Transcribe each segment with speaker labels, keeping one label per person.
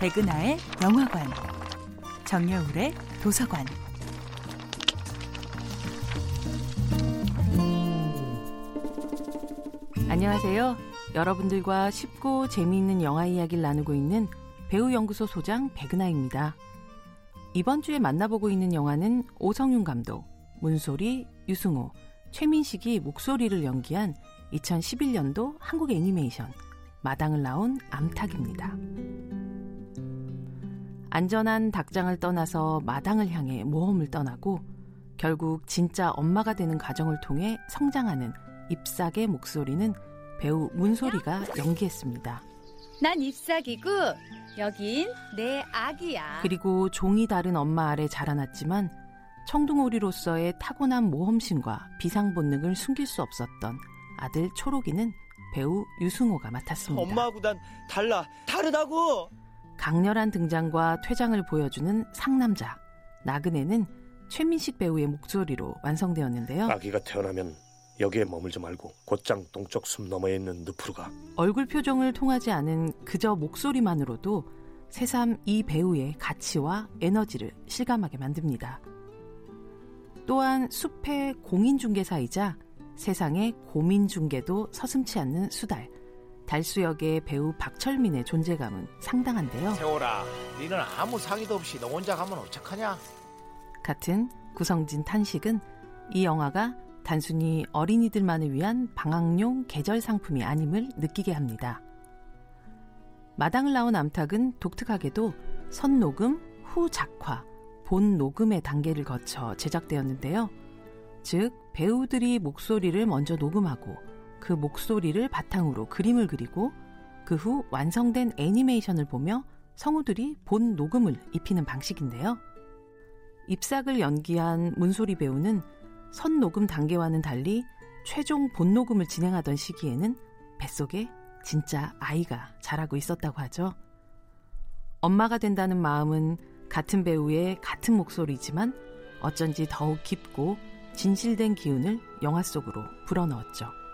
Speaker 1: 백은하의 영화관, 정여울의 도서관. 안녕하세요. 여러분들과 쉽고 재미있는 영화 이야기를 나누고 있는 배우연구소 소장 백은하입니다. 이번 주에 만나보고 있는 영화는 오성윤 감독, 문소리, 유승호, 최민식이 목소리를 연기한 2011년도 한국 애니메이션 마당을 나온 암탉입니다. 안전한 닭장을 떠나서 마당을 향해 모험을 떠나고 결국 진짜 엄마가 되는 과정을 통해 성장하는 잎삭의 목소리는 배우 문소리가 연기했습니다.
Speaker 2: 난 잎삭이고 여긴 내 아기야.
Speaker 1: 그리고 종이 다른 엄마 아래 자라났지만 청둥오리로서의 타고난 모험심과 비상 본능을 숨길 수 없었던 아들 초록이는 배우 유승호가 맡았습니다.
Speaker 3: 엄마하고 난 달라 다르다고.
Speaker 1: 강렬한 등장과 퇴장을 보여주는 상남자 나그네는 최민식 배우의 목소리로 완성되었는데요.
Speaker 4: 아기가 태어나면 여기에 머물지 말고 곧장 동쪽 숲 너머에 있는 늪으로 가.
Speaker 1: 얼굴 표정을 통하지 않은 그저 목소리만으로도 새삼 이 배우의 가치와 에너지를 실감하게 만듭니다. 또한 숲의 공인중개사이자 세상의 고민중개도 서슴치 않는 수달. 달수 역의 배우 박철민의 존재감은 상당한데요.
Speaker 5: 세월아, 니는 아무 상의도 없이 너 혼자 가면 어떡하냐?
Speaker 1: 같은 구성진 탄식은 이 영화가 단순히 어린이들만을 위한 방학용 계절 상품이 아님을 느끼게 합니다. 마당을 나온 암탉은 독특하게도 선 녹음, 후 작화, 본 녹음의 단계를 거쳐 제작되었는데요. 즉, 배우들이 목소리를 먼저 녹음하고 그 목소리를 바탕으로 그림을 그리고 그 후 완성된 애니메이션을 보며 성우들이 본 녹음을 입히는 방식인데요. 잎삭을 연기한 문소리 배우는 선 녹음 단계와는 달리 최종 본 녹음을 진행하던 시기에는 뱃속에 진짜 아이가 자라고 있었다고 하죠. 엄마가 된다는 마음은 같은 배우의 같은 목소리지만 어쩐지 더욱 깊고 진실된 기운을 영화 속으로 불어넣었죠.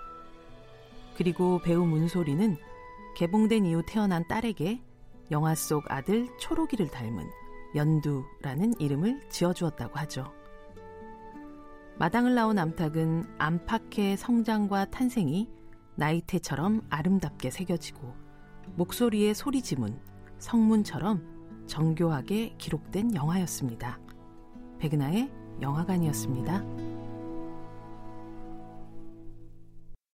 Speaker 1: 그리고 배우 문소리는 개봉된 이후 태어난 딸에게 영화 속 아들 초록이를 닮은 연두라는 이름을 지어주었다고 하죠. 마당을 나온 암탉은 안팎의 성장과 탄생이 나이테처럼 아름답게 새겨지고 목소리의 소리 지문, 성문처럼 정교하게 기록된 영화였습니다. 백은하의 영화관이었습니다.